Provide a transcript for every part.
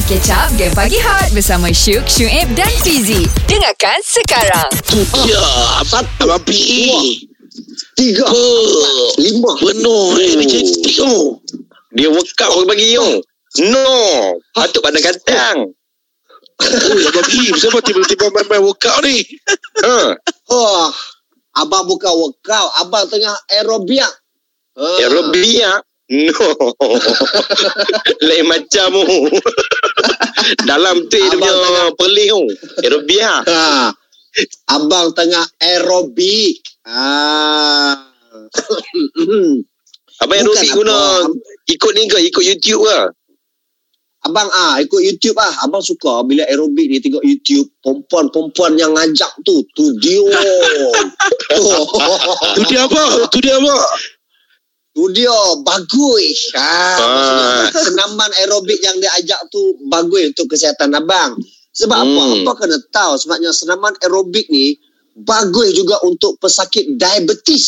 Mari catch up Game Pagi Hot Bersama Syuk, Syuib dan Fizi Dengarkan sekarang dia Satu. Abang PE Tiga. Lima. Penuh eh Dia cantik oh Dia workout bagi you. No. Patut pandang kantang. Oh Abang PE Kenapa tiba-tiba main-main workout ni Ha. Oh, abang bukan workout. Abang tengah aerobiak. Ah. No. Lain macam oh. Dalam tu dia punya tengah- pelih oh. Aerobia. Ha. Abang tengah aerobik. Ah. Abang Bukan aerobik guna ikut ni ke? Ikut YouTube ke? Abang ah ikut YouTube ah. Abang suka bila aerobik ni tengok YouTube perempuan-perempuan yang ngajak tu. Tu dia. tu. Tu dia apa Tu dia apa tu dia bagus. Ah, Ah. senaman aerobik yang dia ajak tu bagus untuk kesihatan abang. Sebab apa? Hmm. Apa kena tahu sebabnya senaman aerobik ni bagus juga untuk pesakit diabetes.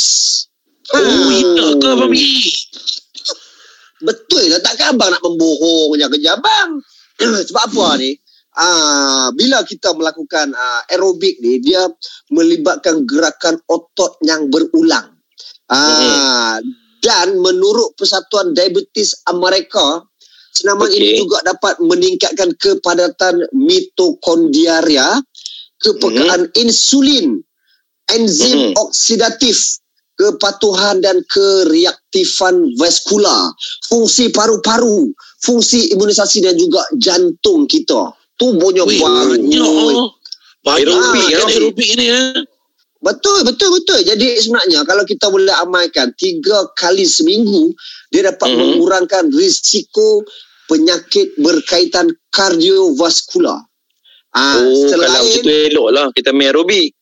Oh ya ke Abang Betul lah takkan abang nak membohong je kerja abang. Sebab apa ni? Ah, bila kita melakukan ah, aerobik ni dia melibatkan gerakan otot yang berulang. Ah, dan menurut Persatuan Diabetes Amerika senaman Okey. ini juga dapat meningkatkan kepadatan mitokondria, kepekaan insulin, enzim Mhm. oksidatif, kepatuhan dan kereaktifan vaskular, fungsi paru-paru, fungsi imunisasi dan juga jantung kita. Tu banyak banyak. banyak oh Banyak Aerobik, kan aerobik. aerobik ni eh Betul, betul, betul. Jadi sebenarnya kalau kita boleh amalkan tiga kali seminggu, dia dapat Mhm. mengurangkan risiko penyakit berkaitan kardiovaskular. Ah, Oh, kalau selain macam tu elok lah. Kita main aerobik.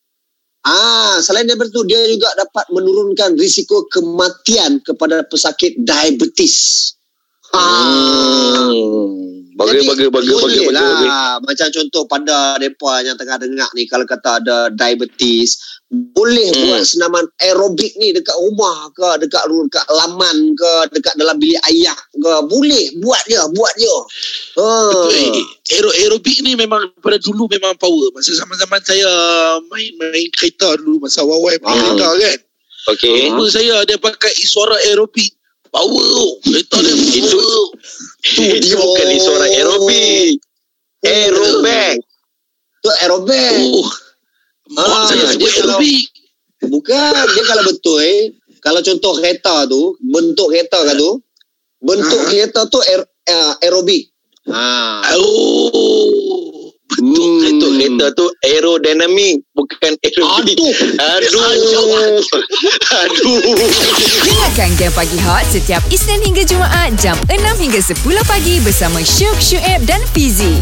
Ah, selain daripada itu dia juga dapat menurunkan risiko kematian kepada pesakit diabetes. Ah. Hmm. Bagus, Jadi, bagus, bagus, bagus, boleh bagus, bagus. lah. Macam contoh pada mereka yang tengah dengar ni kalau kata ada diabetes, boleh Hmm. buat senaman aerobik ni dekat rumah ke, dekat dekat laman ke, dekat dalam bilik ayah ke. Boleh buat je, buat je. Ah. Betul eh. Aero, aerobik ni memang pada dulu memang power. Masa zaman-zaman saya main main kereta dulu masa wawai main Ah. kereta kan. Okey. Rumah saya dia pakai suara aerobik. Power. Kereta dia Itu-. Itu bukan suara aerobik. Aerobik. Tu aerobik. Oh. Mak Ah, saya sebut aerobik. Bukan, dia kalau betul eh, kalau contoh kereta tu, bentuk kereta kan tu, bentuk Ah. kereta tu aer, uh, aerobik. Ha. Oh. Kereta tu aerodinamik bukan aerobik. Aduh. Aduh. Aduh. Dengarkan Game Pagi Hot Setiap Isnin hingga Jumaat Jam 6 hingga 10 pagi Bersama Syuk, Syuib dan Fizi